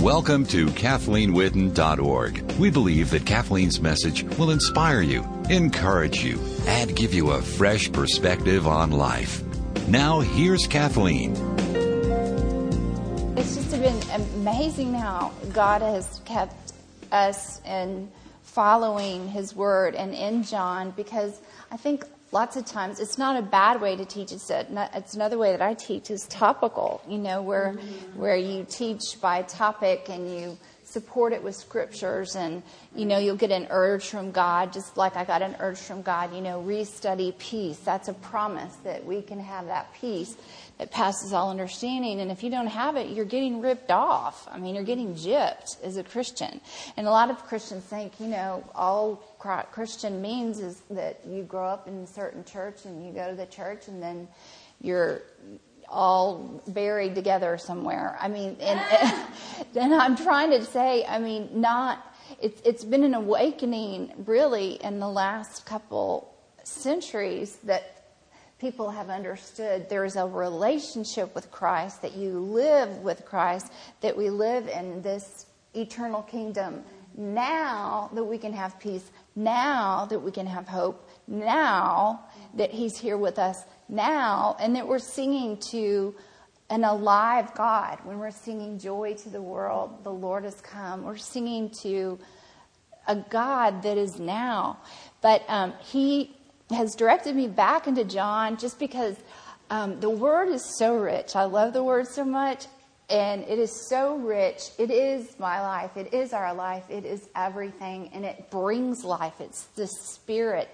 Welcome to KathleenWitten.org. We believe that Kathleen's message will inspire you, encourage you, and give you a fresh perspective on life. Now, here's Kathleen. It's just been amazing how God has kept us in following His Word and in John because I think lots of times it's not a bad way to teach. It's, a, it's another way that I teach is topical. You know, where mm-hmm. where you teach by topic and you support it with scriptures and you know you'll get an urge from god just like i got an urge from god you know restudy peace that's a promise that we can have that peace that passes all understanding. And if you don't have it you're getting ripped off. I mean you're getting gypped as a christian. And a lot of christians think you know all christian means is that you grow up in a certain church and you go to the church and then you're all buried together somewhere. I mean, and, and I'm trying to say, I mean, not, it's, it's been an awakening really in the last couple centuries that people have understood there is a relationship with Christ, that you live with Christ, that we live in this eternal kingdom now that we can have peace, now that we can have hope, now that He's here with us now, and that we're singing to an alive God. When we're singing joy to the world, the Lord has come. We're singing to a God that is now. But um, He has directed me back into John just because um, the Word is so rich. I love the Word so much. And it is so rich. It is my life. It is our life. It is everything. And it brings life. It's the Spirit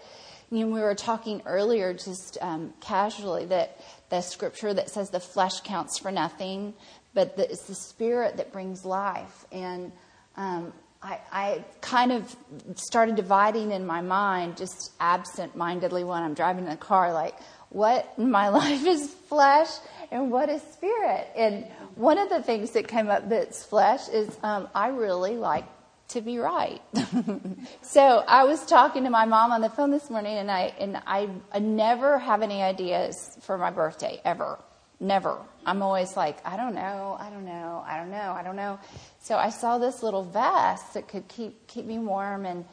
you know, we were talking earlier, just um, casually, that the scripture that says the flesh counts for nothing, but the, it's the spirit that brings life. And um, I, I, kind of started dividing in my mind, just absent mindedly when I'm driving in the car, like, what in my life is flesh and what is spirit? And one of the things that came up that's flesh is um, I really like to be right. so I was talking to my mom on the phone this morning, and I and I, I never have any ideas for my birthday ever, never. I'm always like, I don't know, I don't know, I don't know, I don't know. So I saw this little vest that could keep keep me warm, and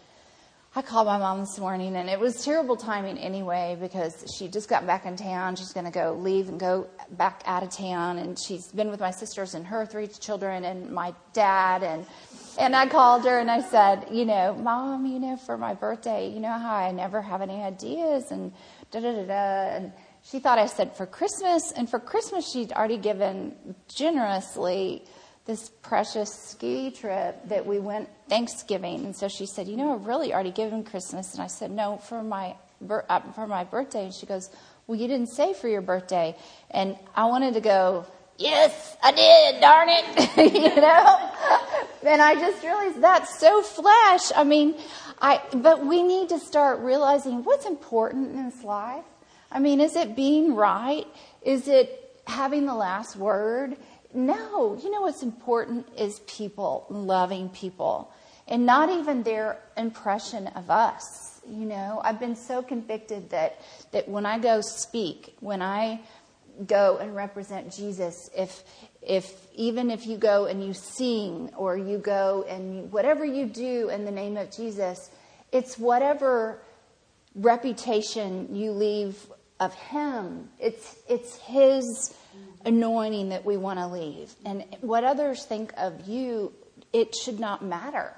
I called my mom this morning, and it was terrible timing anyway because she just got back in town. She's going to go leave and go back out of town, and she's been with my sisters and her three children and my dad and and I called her and I said, you know, mom, you know, for my birthday, you know how I never have any ideas and da da da da. And she thought I said for Christmas. And for Christmas, she'd already given generously this precious ski trip that we went Thanksgiving. And so she said, you know, I've really already given Christmas. And I said, no, for my, uh, for my birthday. And she goes, well, you didn't say for your birthday. And I wanted to go, yes, I did, darn it, you know? And I just realized that's so flesh. I mean, I, but we need to start realizing what's important in this life. I mean, is it being right? Is it having the last word? No. You know what's important is people, loving people, and not even their impression of us. You know, I've been so convicted that, that when I go speak, when I go and represent Jesus, if if even if you go and you sing or you go and you, whatever you do in the name of Jesus, it's whatever reputation you leave of him. It's it's his anointing that we want to leave. And what others think of you, it should not matter.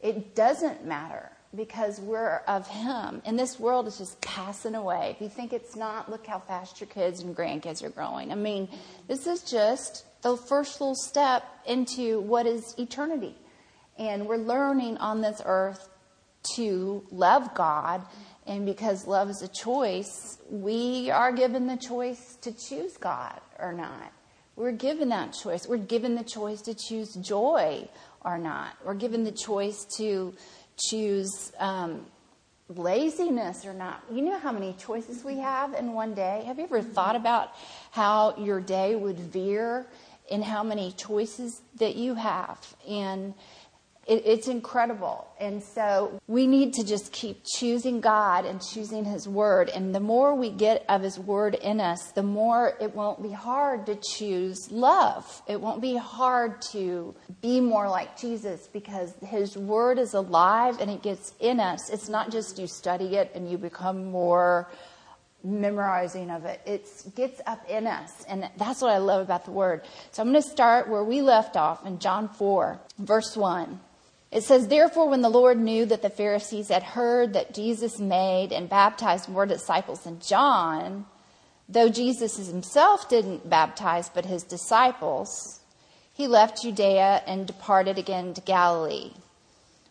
It doesn't matter because we're of Him. And this world is just passing away. If you think it's not, look how fast your kids and grandkids are growing. I mean, this is just the first little step into what is eternity. And we're learning on this earth to love God. And because love is a choice, we are given the choice to choose God or not. We're given that choice. We're given the choice to choose joy or not. We're given the choice to choose um, laziness or not. You know how many choices we have in one day? Have you ever thought about how your day would veer in how many choices that you have? And It, it's incredible. And so we need to just keep choosing God and choosing His Word. And the more we get of His Word in us, the more it won't be hard to choose love. It won't be hard to be more like Jesus because His Word is alive and it gets in us. It's not just you study it and you become more memorizing of it. It gets up in us. And that's what I love about the word. So I'm going to start where we left off in John 4, verse 1. It says, Therefore, when the Lord knew that the Pharisees had heard that Jesus made and baptized more disciples than John, though Jesus himself didn't baptize but his disciples, he left Judea and departed again to Galilee.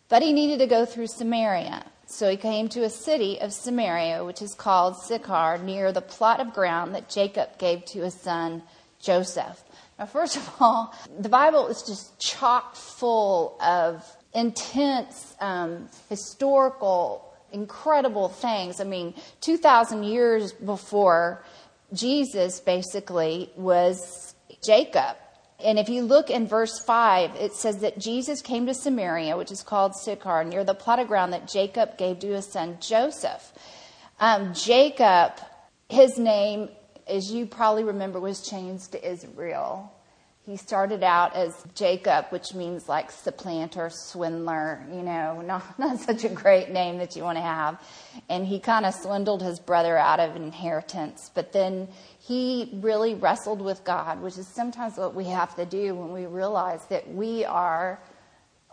But he needed to go through Samaria. So he came to a city of Samaria, which is called Sychar, near the plot of ground that Jacob gave to his son Joseph. Now, first of all, the Bible is just chock full of intense, um, historical, incredible things. I mean, 2,000 years before Jesus basically was Jacob. And if you look in verse 5, it says that Jesus came to Samaria, which is called Sychar, near the plot of ground that Jacob gave to his son Joseph. Um, Jacob, his name, as you probably remember, was changed to Israel. He started out as Jacob, which means like supplanter, swindler, you know, not, not such a great name that you want to have. And he kind of swindled his brother out of inheritance. But then he really wrestled with God, which is sometimes what we have to do when we realize that we are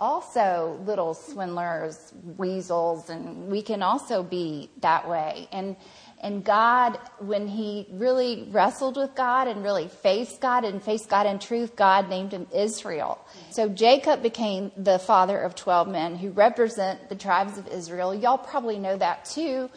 also little swindlers, weasels, and we can also be that way. And and God, when he really wrestled with God and really faced God and faced God in truth, God named him Israel. So Jacob became the father of 12 men who represent the tribes of Israel. Y'all probably know that too.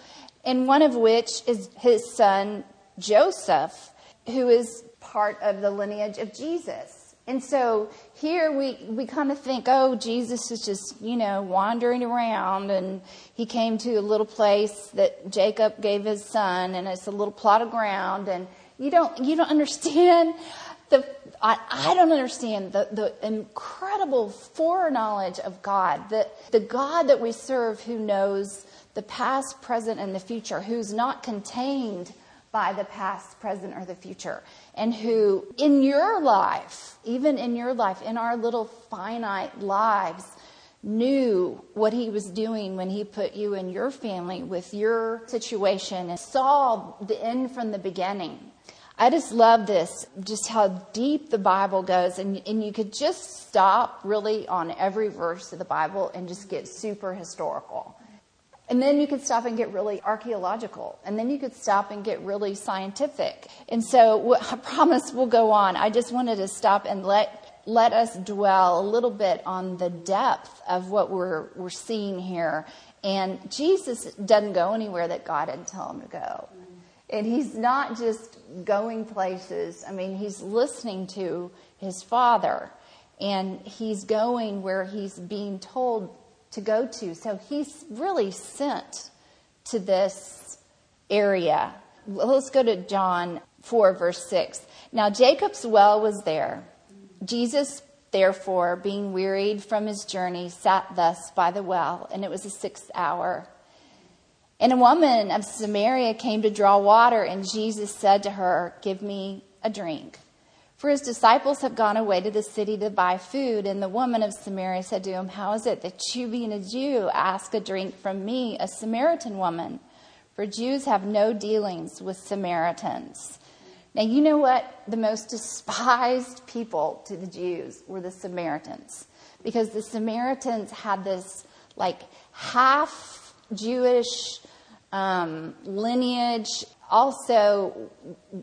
And one of which is his son Joseph, who is part of the lineage of Jesus. And so here we, we kind of think, oh, Jesus is just, you know, wandering around and he came to a little place that Jacob gave his son and it's a little plot of ground and you don't, you don't understand the, I, I don't understand the, the incredible foreknowledge of God, the, the God that we serve who knows the past, present, and the future, who's not contained by the past, present, or the future and who in your life, even in your life, in our little finite lives, knew what he was doing when he put you in your family with your situation and saw the end from the beginning. I just love this, just how deep the Bible goes. And, and you could just stop really on every verse of the Bible and just get super historical. And then you could stop and get really archaeological. And then you could stop and get really scientific. And so I promise we'll go on. I just wanted to stop and let, let us dwell a little bit on the depth of what we're, we're seeing here. And Jesus doesn't go anywhere that God didn't tell him to go. And he's not just going places. I mean, he's listening to his father and he's going where he's being told to go to. So he's really sent to this area. Let's go to John 4, verse 6. Now Jacob's well was there. Jesus, therefore, being wearied from his journey, sat thus by the well, and it was the sixth hour. And a woman of Samaria came to draw water, and Jesus said to her, Give me a drink. For his disciples have gone away to the city to buy food. And the woman of Samaria said to him, How is it that you, being a Jew, ask a drink from me, a Samaritan woman? For Jews have no dealings with Samaritans. Now, you know what? The most despised people to the Jews were the Samaritans. Because the Samaritans had this, like, half Jewish um, lineage also,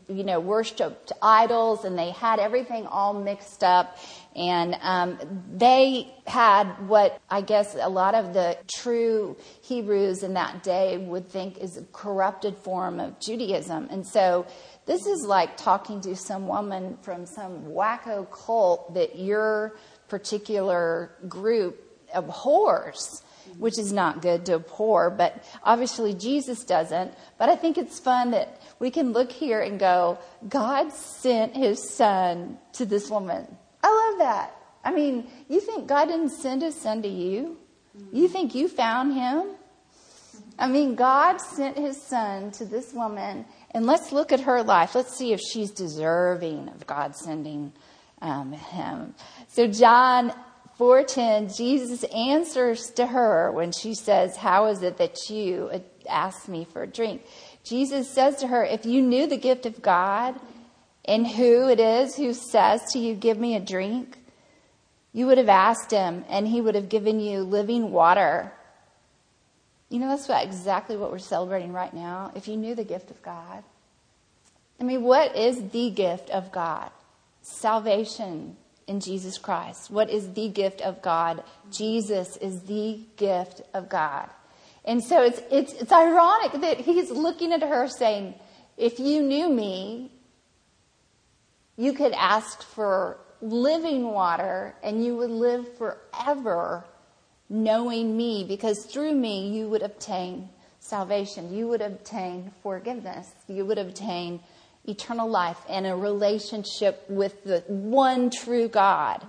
you know, worshipped idols and they had everything all mixed up. And um, they had what I guess a lot of the true Hebrews in that day would think is a corrupted form of Judaism. And so this is like talking to some woman from some wacko cult that your particular group abhors which is not good to poor, but obviously Jesus doesn't. But I think it's fun that we can look here and go, God sent his son to this woman. I love that. I mean, you think God didn't send his son to you? You think you found him? I mean, God sent his son to this woman, and let's look at her life. Let's see if she's deserving of God sending um, him. So, John 4:10, Jesus answers to her when she says, "How is it that you asked me for a drink?" Jesus says to her, "If you knew the gift of God and who it is who says to you, "Give me a drink," you would have asked him, and he would have given you living water." You know, that's what, exactly what we're celebrating right now. If you knew the gift of God, I mean, what is the gift of God? Salvation in Jesus Christ. What is the gift of God? Jesus is the gift of God. And so it's, it's, it's ironic that he's looking at her saying, if you knew me, you could ask for living water and you would live forever knowing me because through me you would obtain salvation. You would obtain forgiveness. You would obtain eternal life and a relationship with the one true God.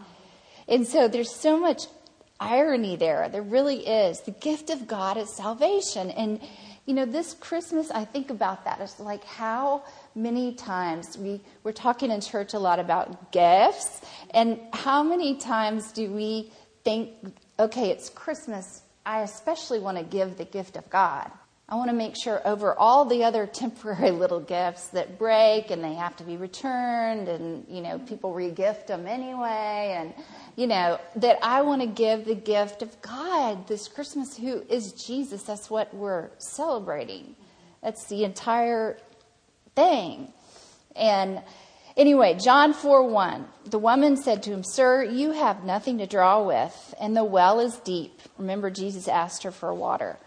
And so there's so much irony there. There really is. The gift of God is salvation. And, you know, this Christmas, I think about that. It's like how many times we, we're talking in church a lot about gifts, and how many times do we think, okay, it's Christmas. I especially want to give the gift of God. I want to make sure over all the other temporary little gifts that break and they have to be returned and, you know, people regift them anyway and, you know, that I want to give the gift of God this Christmas who is Jesus. That's what we're celebrating. That's the entire thing. And anyway, John 4 1. The woman said to him, Sir, you have nothing to draw with, and the well is deep. Remember, Jesus asked her for water.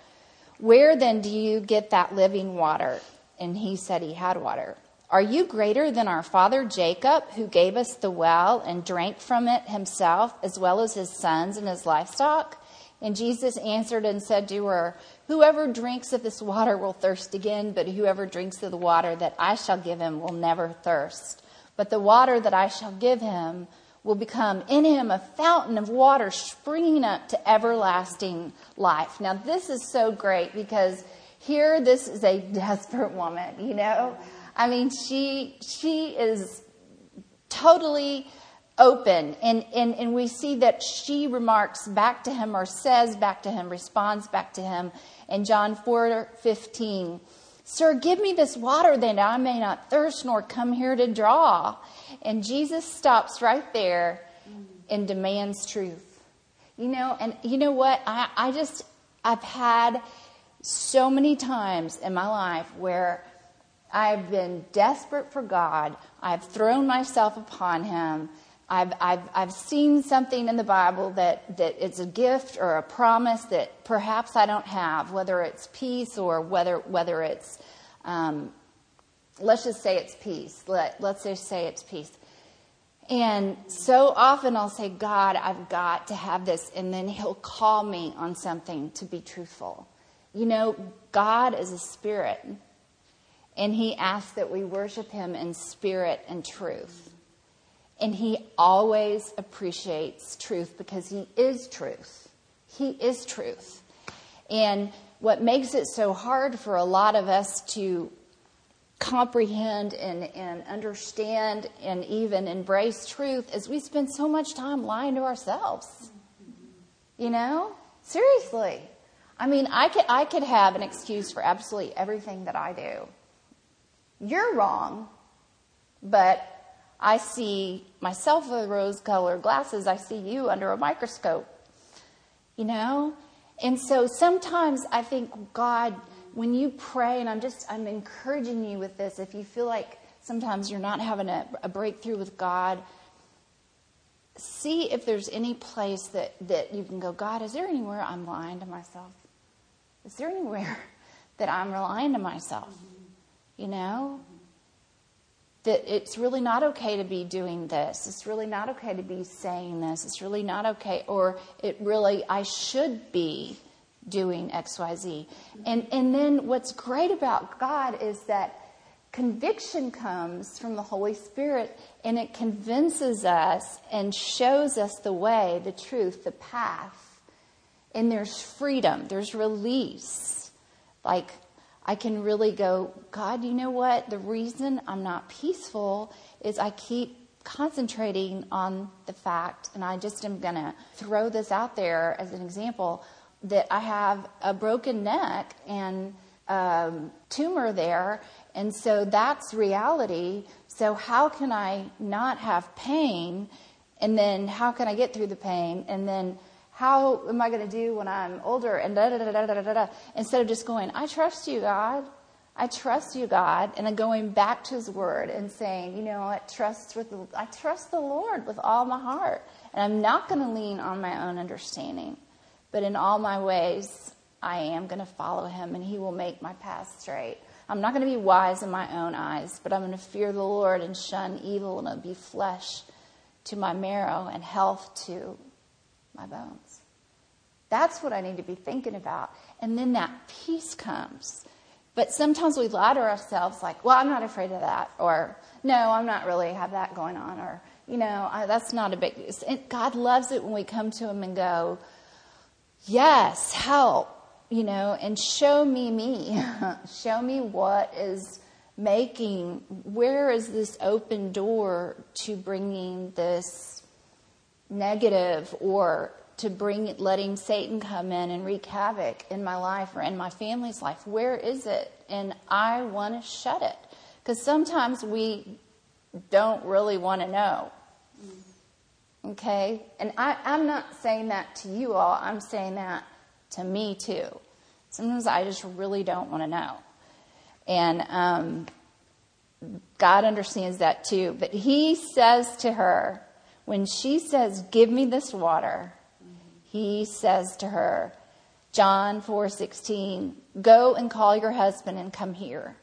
Where then do you get that living water? And he said he had water. Are you greater than our father Jacob, who gave us the well and drank from it himself, as well as his sons and his livestock? And Jesus answered and said to her, Whoever drinks of this water will thirst again, but whoever drinks of the water that I shall give him will never thirst. But the water that I shall give him will become in him a fountain of water springing up to everlasting life. Now, this is so great because here this is a desperate woman, you know? I mean, she, she is totally open and, and, and we see that she remarks back to him or says back to him, responds back to him in John 4 15. Sir, give me this water that I may not thirst nor come here to draw. And Jesus stops right there and demands truth. You know, and you know what? I, I just, I've had so many times in my life where I've been desperate for God. I've thrown myself upon Him. I've, I've, I've seen something in the Bible that, that it's a gift or a promise that perhaps I don't have, whether it's peace or whether, whether it's, um, let's just say it's peace. Let, let's just say it's peace. And so often I'll say, God, I've got to have this. And then He'll call me on something to be truthful. You know, God is a spirit. And He asks that we worship Him in spirit and truth. And he always appreciates truth because he is truth. He is truth. And what makes it so hard for a lot of us to comprehend and, and understand and even embrace truth is we spend so much time lying to ourselves. You know? Seriously. I mean, I could, I could have an excuse for absolutely everything that I do. You're wrong, but I see myself with rose colored glasses. I see you under a microscope. You know? And so sometimes I think, God, when you pray, and I'm just, I'm encouraging you with this, if you feel like sometimes you're not having a, a breakthrough with God, see if there's any place that, that you can go, God, is there anywhere I'm lying to myself? Is there anywhere that I'm lying to myself? You know? that it's really not okay to be doing this. It's really not okay to be saying this. It's really not okay, or it really, I should be doing XYZ. And, and then what's great about God is that conviction comes from the Holy Spirit and it convinces us and shows us the way, the truth, the path. And there's freedom, there's release. Like, I can really go, God, you know what? The reason I'm not peaceful is I keep concentrating on the fact, and I just am going to throw this out there as an example, that I have a broken neck and um, tumor there, and so that's reality. So, how can I not have pain? And then, how can I get through the pain? And then, how am I going to do when I'm older? And da da da da da da da. Instead of just going, I trust you, God. I trust you, God, and then going back to His Word and saying, you know, I trust with the, I trust the Lord with all my heart, and I'm not going to lean on my own understanding, but in all my ways, I am going to follow Him, and He will make my path straight. I'm not going to be wise in my own eyes, but I'm going to fear the Lord and shun evil, and it'll be flesh to my marrow and health to my bones. That's what I need to be thinking about. And then that peace comes. But sometimes we lie to ourselves like, well, I'm not afraid of that. Or, no, I'm not really have that going on. Or, you know, I, that's not a big, God loves it when we come to Him and go, yes, help, you know, and show me me. show me what is making, where is this open door to bringing this negative or to bring letting Satan come in and wreak havoc in my life or in my family's life? Where is it? And I want to shut it because sometimes we don't really want to know. Okay? And I, I'm not saying that to you all, I'm saying that to me too. Sometimes I just really don't want to know. And um, God understands that too. But He says to her, when she says, Give me this water, he says to her, John 4:16, "Go and call your husband and come here."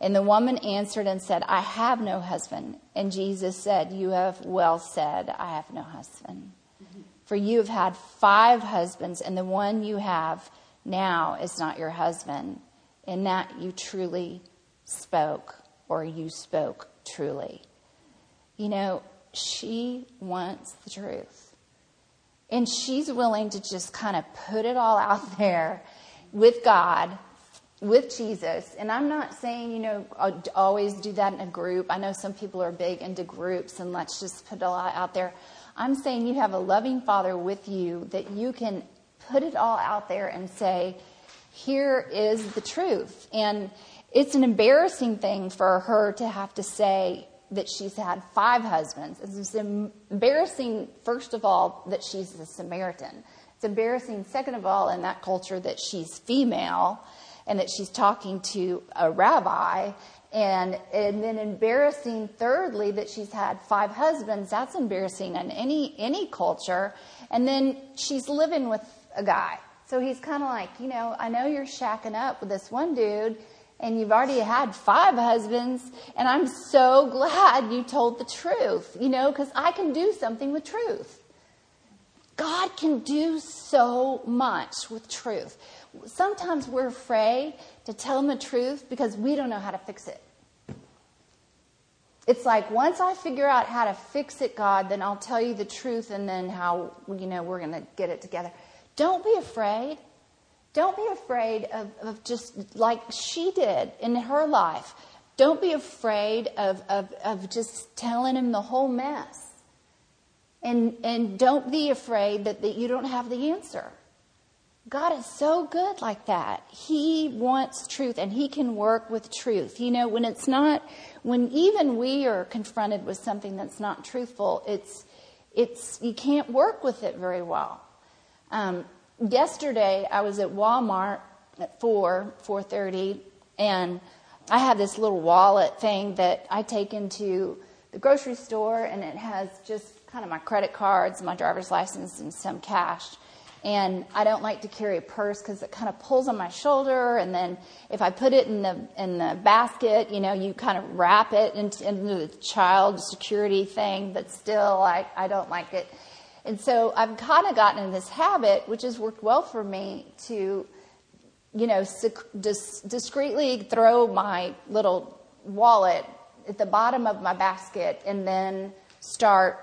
And the woman answered and said, I have no husband. And Jesus said, You have well said, I have no husband. For you have had five husbands, and the one you have now is not your husband. In that you truly spoke, or you spoke truly. You know, she wants the truth. And she's willing to just kind of put it all out there with God, with Jesus. And I'm not saying, you know, uh, always do that in a group. I know some people are big into groups and let's just put it all out there. I'm saying you have a loving Father with you that you can put it all out there and say, here is the truth. And it's an embarrassing thing for her to have to say, that she's had five husbands. It's embarrassing, first of all, that she's a Samaritan. It's embarrassing, second of all, in that culture that she's female and that she's talking to a rabbi. And, and then embarrassing, thirdly, that she's had five husbands. That's embarrassing in any, any culture. And then she's living with a guy. So he's kind of like, you know, I know you're shacking up with this one dude and you've already had five husbands, and I'm so glad you told the truth, you know, because I can do something with truth. God can do so much with truth. Sometimes we're afraid to tell them the truth because we don't know how to fix it. It's like once I figure out how to fix it, God, then I'll tell you the truth and then how, you know, we're going to get it together. Don't be afraid. Don't be afraid of, of just like she did in her life. Don't be afraid of, of, of just telling him the whole mess. And, and don't be afraid that, that you don't have the answer. God is so good like that. He wants truth and He can work with truth. You know, when it's not, when even we are confronted with something that's not truthful, it's, it's, you can't work with it very well. Um, yesterday I was at Walmart at 4, 4.30, and I have this little wallet thing that I take into the grocery store, and it has just kind of my credit cards, my driver's license, and some cash. And I don't like to carry a purse because it kind of pulls on my shoulder. And then if I put it in the in the basket, you know, you kind of wrap it into, into the child security thing. But still, I I don't like it. And so I've kind of gotten in this habit, which has worked well for me, to you know, dis- discreetly throw my little wallet at the bottom of my basket and then start,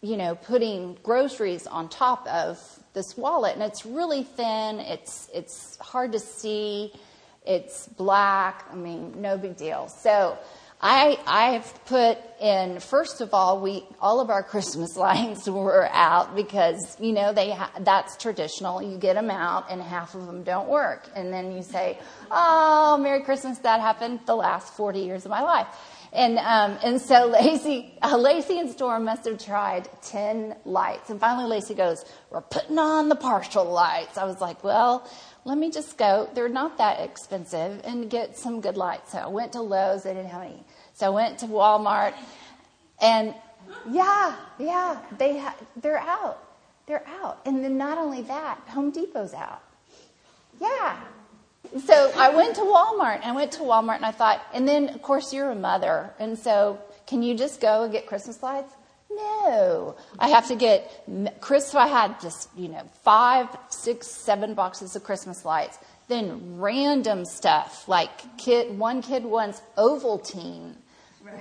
you know, putting groceries on top of this wallet. And it's really thin. It's, it's hard to see. It's black. I mean, no big deal. So I, I've put in, first of all, we, all of our Christmas lights were out because, you know, they, ha- that's traditional. You get them out and half of them don't work. And then you say, oh, Merry Christmas. That happened the last 40 years of my life. And, um, and so Lacey, uh, Lacey and Storm must have tried 10 lights. And finally Lacey goes, we're putting on the partial lights. I was like, well, let me just go. They're not that expensive and get some good lights. So I went to Lowe's. They didn't have any. So I went to Walmart, and yeah, yeah, they ha- they're out, they're out. And then not only that, Home Depot's out. Yeah. So I went to Walmart. and I went to Walmart, and I thought, and then of course you're a mother, and so can you just go and get Christmas lights? No, I have to get Chris. I had just you know five, six, seven boxes of Christmas lights. Then random stuff like kid. One kid wants Ovaltine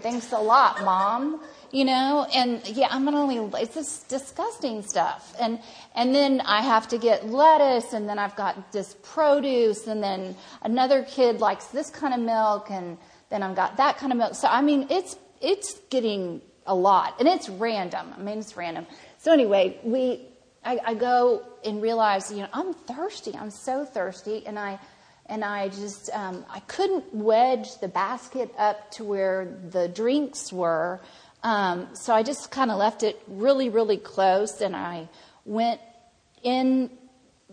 Thanks a lot, mom. You know, and yeah, I'm gonna only, it's just disgusting stuff. And, and then I have to get lettuce and then I've got this produce and then another kid likes this kind of milk and then I've got that kind of milk. So I mean, it's, it's getting a lot and it's random. I mean, it's random. So anyway, we, I, I go and realize, you know, I'm thirsty. I'm so thirsty and I, and I just um, I couldn't wedge the basket up to where the drinks were, um, so I just kind of left it really really close, and I went in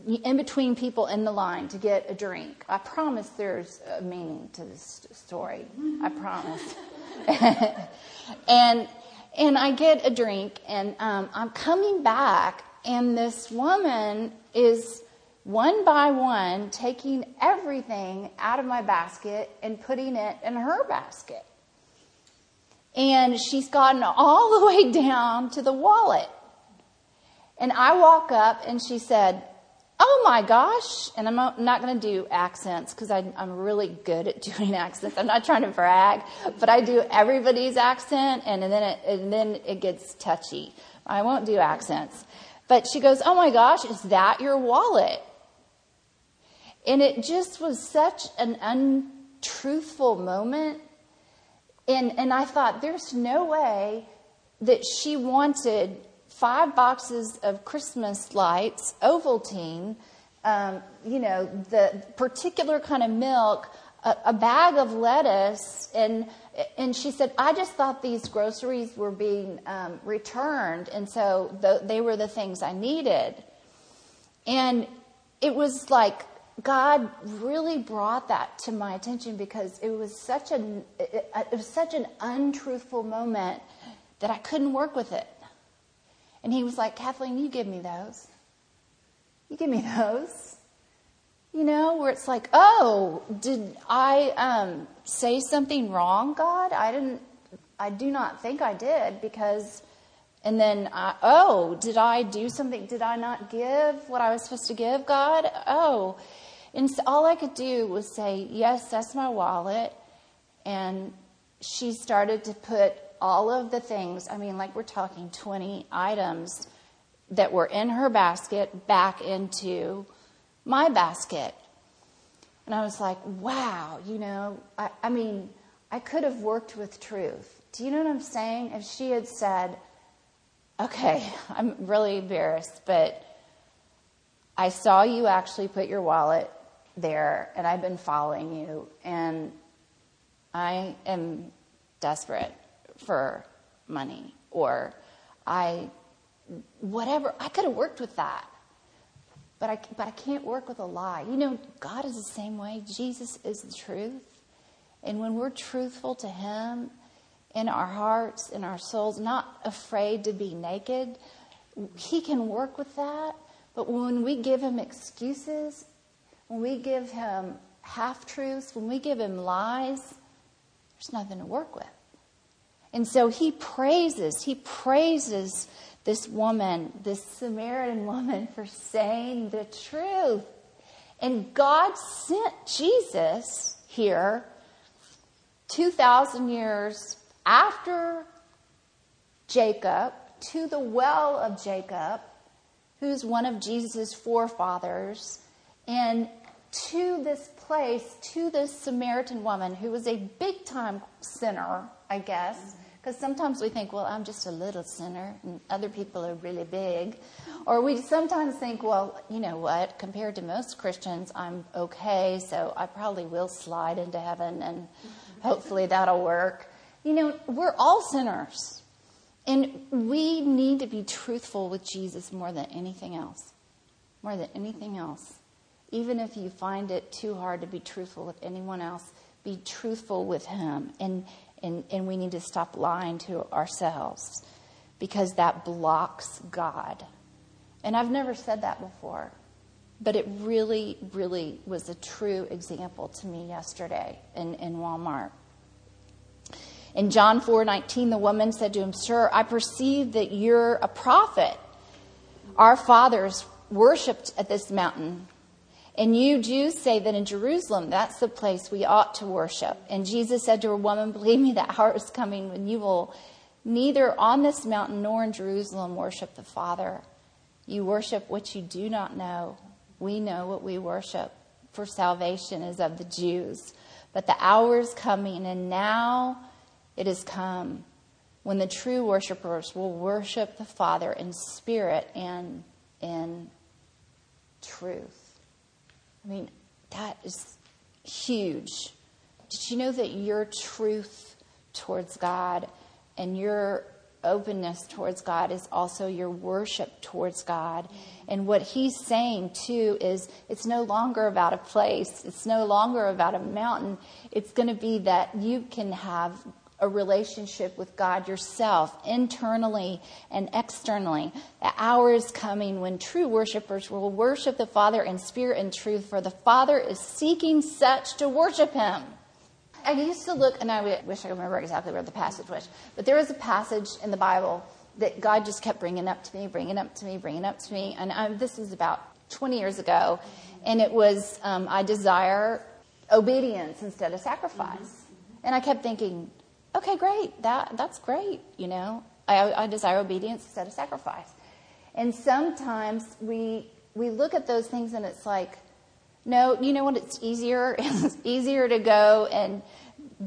in between people in the line to get a drink. I promise there's a meaning to this story. I promise. and and I get a drink, and um, I'm coming back, and this woman is one by one, taking everything out of my basket and putting it in her basket. And she's gotten all the way down to the wallet. And I walk up and she said, Oh my gosh. And I'm not going to do accents because I'm really good at doing accents. I'm not trying to brag, but I do everybody's accent and then it, and then it gets touchy. I won't do accents. But she goes, Oh my gosh, is that your wallet? And it just was such an untruthful moment. And, and I thought, there's no way that she wanted five boxes of Christmas lights, Ovaltine, um, you know, the particular kind of milk, a, a, bag of lettuce, and and she said, I just thought these groceries were being um, returned, and so the, they were the things I needed. And it was like God really brought that to my attention because it was such an it, it was such an untruthful moment that I couldn't work with it. And he was like, Kathleen, you give me those. You give me those. You know, where it's like, oh, did I um, say something wrong, God? I didn't. I do not think I did because. And then, I, oh, did I do something? Did I not give what I was supposed to give, God? Oh, and so all I could do was say, Yes, that's my wallet. And she started to put all of the things, I mean, like we're talking 20 items that were in her basket back into my basket. And I was like, wow, you know, I, I mean, I could have worked with truth. Do you know what I'm saying? If she had said, okay, I'm really embarrassed, but I saw you actually put your wallet there and I've been following you and I am desperate for money or I whatever I could have worked with that but I but I can't work with a lie. You know, God is the same way. Jesus is the truth. And when we're truthful to him in our hearts, in our souls, not afraid to be naked, he can work with that. But when we give him excuses when we give him half truths, when we give him lies, there's nothing to work with. And so he praises, he praises this woman, this Samaritan woman, for saying the truth. And God sent Jesus here 2,000 years after Jacob to the well of Jacob, who's one of Jesus' forefathers, and to this place, to this Samaritan woman who was a big time sinner, I guess. Mm-hmm. Because sometimes we think, well, I'm just a little sinner, and other people are really big. Or we sometimes think, well, you know what, compared to most Christians, I'm okay, so I probably will slide into heaven, and mm-hmm. hopefully that'll work. You know, we're all sinners. And we need to be truthful with Jesus more than anything else. More than anything else. Even if you find it too hard to be truthful with anyone else, be truthful with Him. And, and, and we need to stop lying to ourselves because that blocks God. And I've never said that before, but it really, really was a true example to me yesterday in, in Walmart. In John 4:19 the woman said to him, "Sir, I perceive that you're a prophet. Our fathers worshiped at this mountain, and you Jews say that in Jerusalem that's the place we ought to worship." And Jesus said to her, "Woman, believe me, that hour is coming when you will neither on this mountain nor in Jerusalem worship the Father. You worship what you do not know. We know what we worship, for salvation is of the Jews. But the hour is coming, and now it has come when the true worshipers will worship the Father in spirit and in truth. I mean, that is huge. Did you know that your truth towards God and your openness towards God is also your worship towards God. And what he's saying too is it's no longer about a place, it's no longer about a mountain. It's going to be that you can have a relationship with God yourself, internally and externally. The hour is coming when true worshipers will worship the Father in spirit and truth, for the Father is seeking such to worship Him. I used to look, and I wish I remember exactly where the passage was, but there was a passage in the Bible that God just kept bringing up to me, bringing up to me, bringing up to me. And I, this was about 20 years ago. And it was, um, I desire obedience instead of sacrifice. And I kept thinking, okay, great, that, that's great, you know. I, I desire obedience instead of sacrifice. And sometimes we, we look at those things and it's like, no, you know what? It's easier. It's easier to go and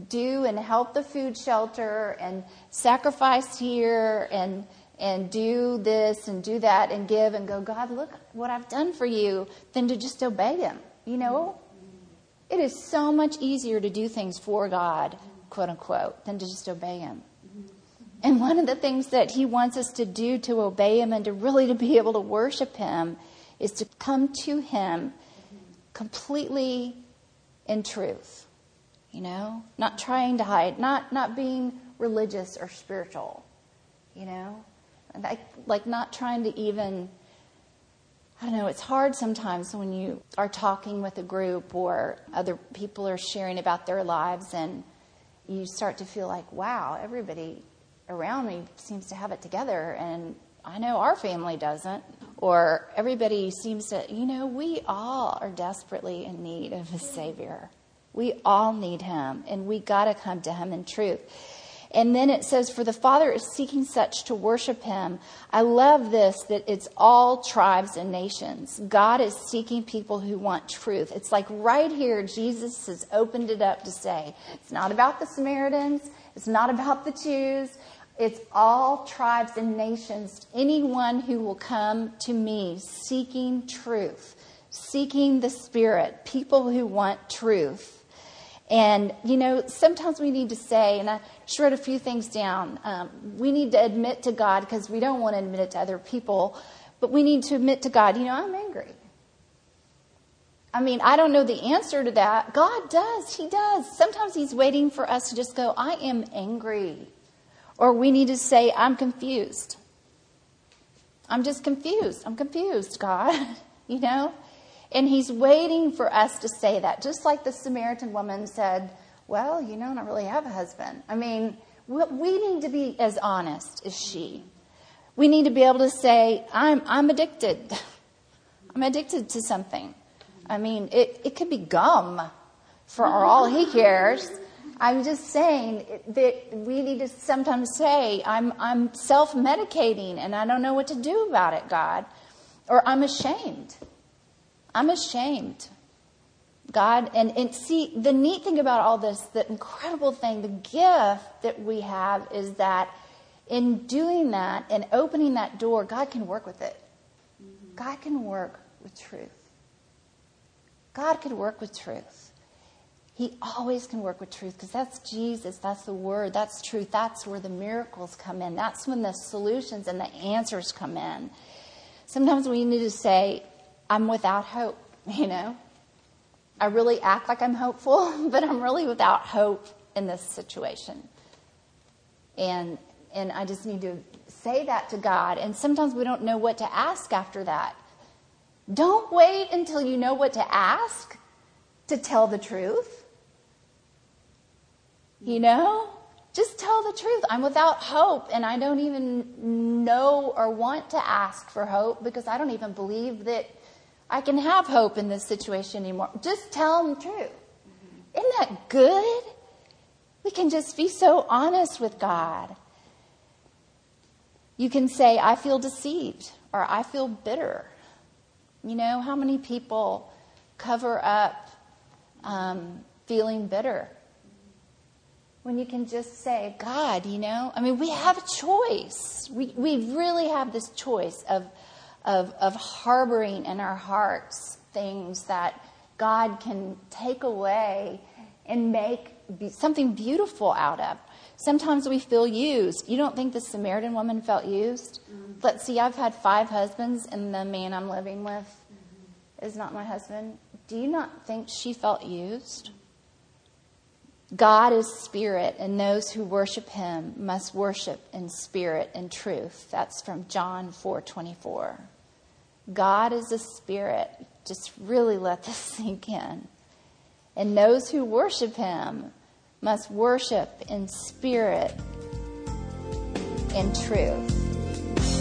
do and help the food shelter and sacrifice here and and do this and do that and give and go, God, look what I've done for you, than to just obey Him. You know, it is so much easier to do things for God, quote unquote, than to just obey Him. And one of the things that He wants us to do to obey Him and to really to be able to worship Him is to come to Him completely in truth. You know, not trying to hide, not not being religious or spiritual. You know, like like not trying to even. I don't know. It's hard sometimes when you are talking with a group or other people are sharing about their lives, and you start to feel like, wow, everybody around me seems to have it together, and I know our family doesn't or everybody seems to, you know, we all are desperately in need of a Savior. We all need Him, and we got to come to Him in truth. And then it says, For the Father is seeking such to worship Him. I love this that it's all tribes and nations. God is seeking people who want truth. It's like right here, Jesus has opened it up to say, It's not about the Samaritans, it's not about the Jews, it's all tribes and nations, anyone who will come to me seeking truth, seeking the Spirit, people who want truth. And, you know, sometimes we need to say, and I just wrote a few things down, um, we need to admit to God because we don't want to admit it to other people, but we need to admit to God, you know, I'm angry. I mean, I don't know the answer to that. God does. He does. Sometimes He's waiting for us to just go, I am angry. Or we need to say, I'm confused. I'm just confused. I'm confused, God. you know? And he's waiting for us to say that. Just like the Samaritan woman said, Well, you know, I don't really have a husband. I mean, we need to be as honest as she. We need to be able to say, I'm, I'm addicted. I'm addicted to something. I mean, it, it could be gum for all he cares. I'm just saying that we need to sometimes say, I'm, I'm self medicating and I don't know what to do about it, God. Or I'm ashamed. I'm ashamed. God, and, and see, the neat thing about all this, the incredible thing, the gift that we have is that in doing that and opening that door, God can work with it. Mm-hmm. God can work with truth. God can work with truth. He always can work with truth because that's Jesus, that's the Word, that's truth. That's where the miracles come in. That's when the solutions and the answers come in. Sometimes we need to say, I'm without hope, you know? I really act like I'm hopeful, but I'm really without hope in this situation. And and I just need to say that to God. And sometimes we don't know what to ask after that. Don't wait until you know what to ask to tell the truth. You know? Just tell the truth. I'm without hope, and I don't even know or want to ask for hope because I don't even believe that I can have hope in this situation anymore. Just tell them the truth. Isn't that good? We can just be so honest with God. You can say, I feel deceived or I feel bitter. You know, how many people cover up um, feeling bitter? when you can just say, God, you know, I mean, we have a choice. We, we really have this choice of, of, of harboring in our hearts things that God can take away and make be something beautiful out of. Sometimes we feel used. You don't think the Samaritan woman felt used? Mm-hmm. Let's see, I've had five husbands, and the man I'm living with mm-hmm. is not my husband. Do you not think she felt used? God is spirit, and those who worship him must worship in spirit and truth. That's from John 4:24. God is a spirit. Just really let this sink in. And those who worship him must worship in spirit and truth.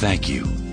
Thank you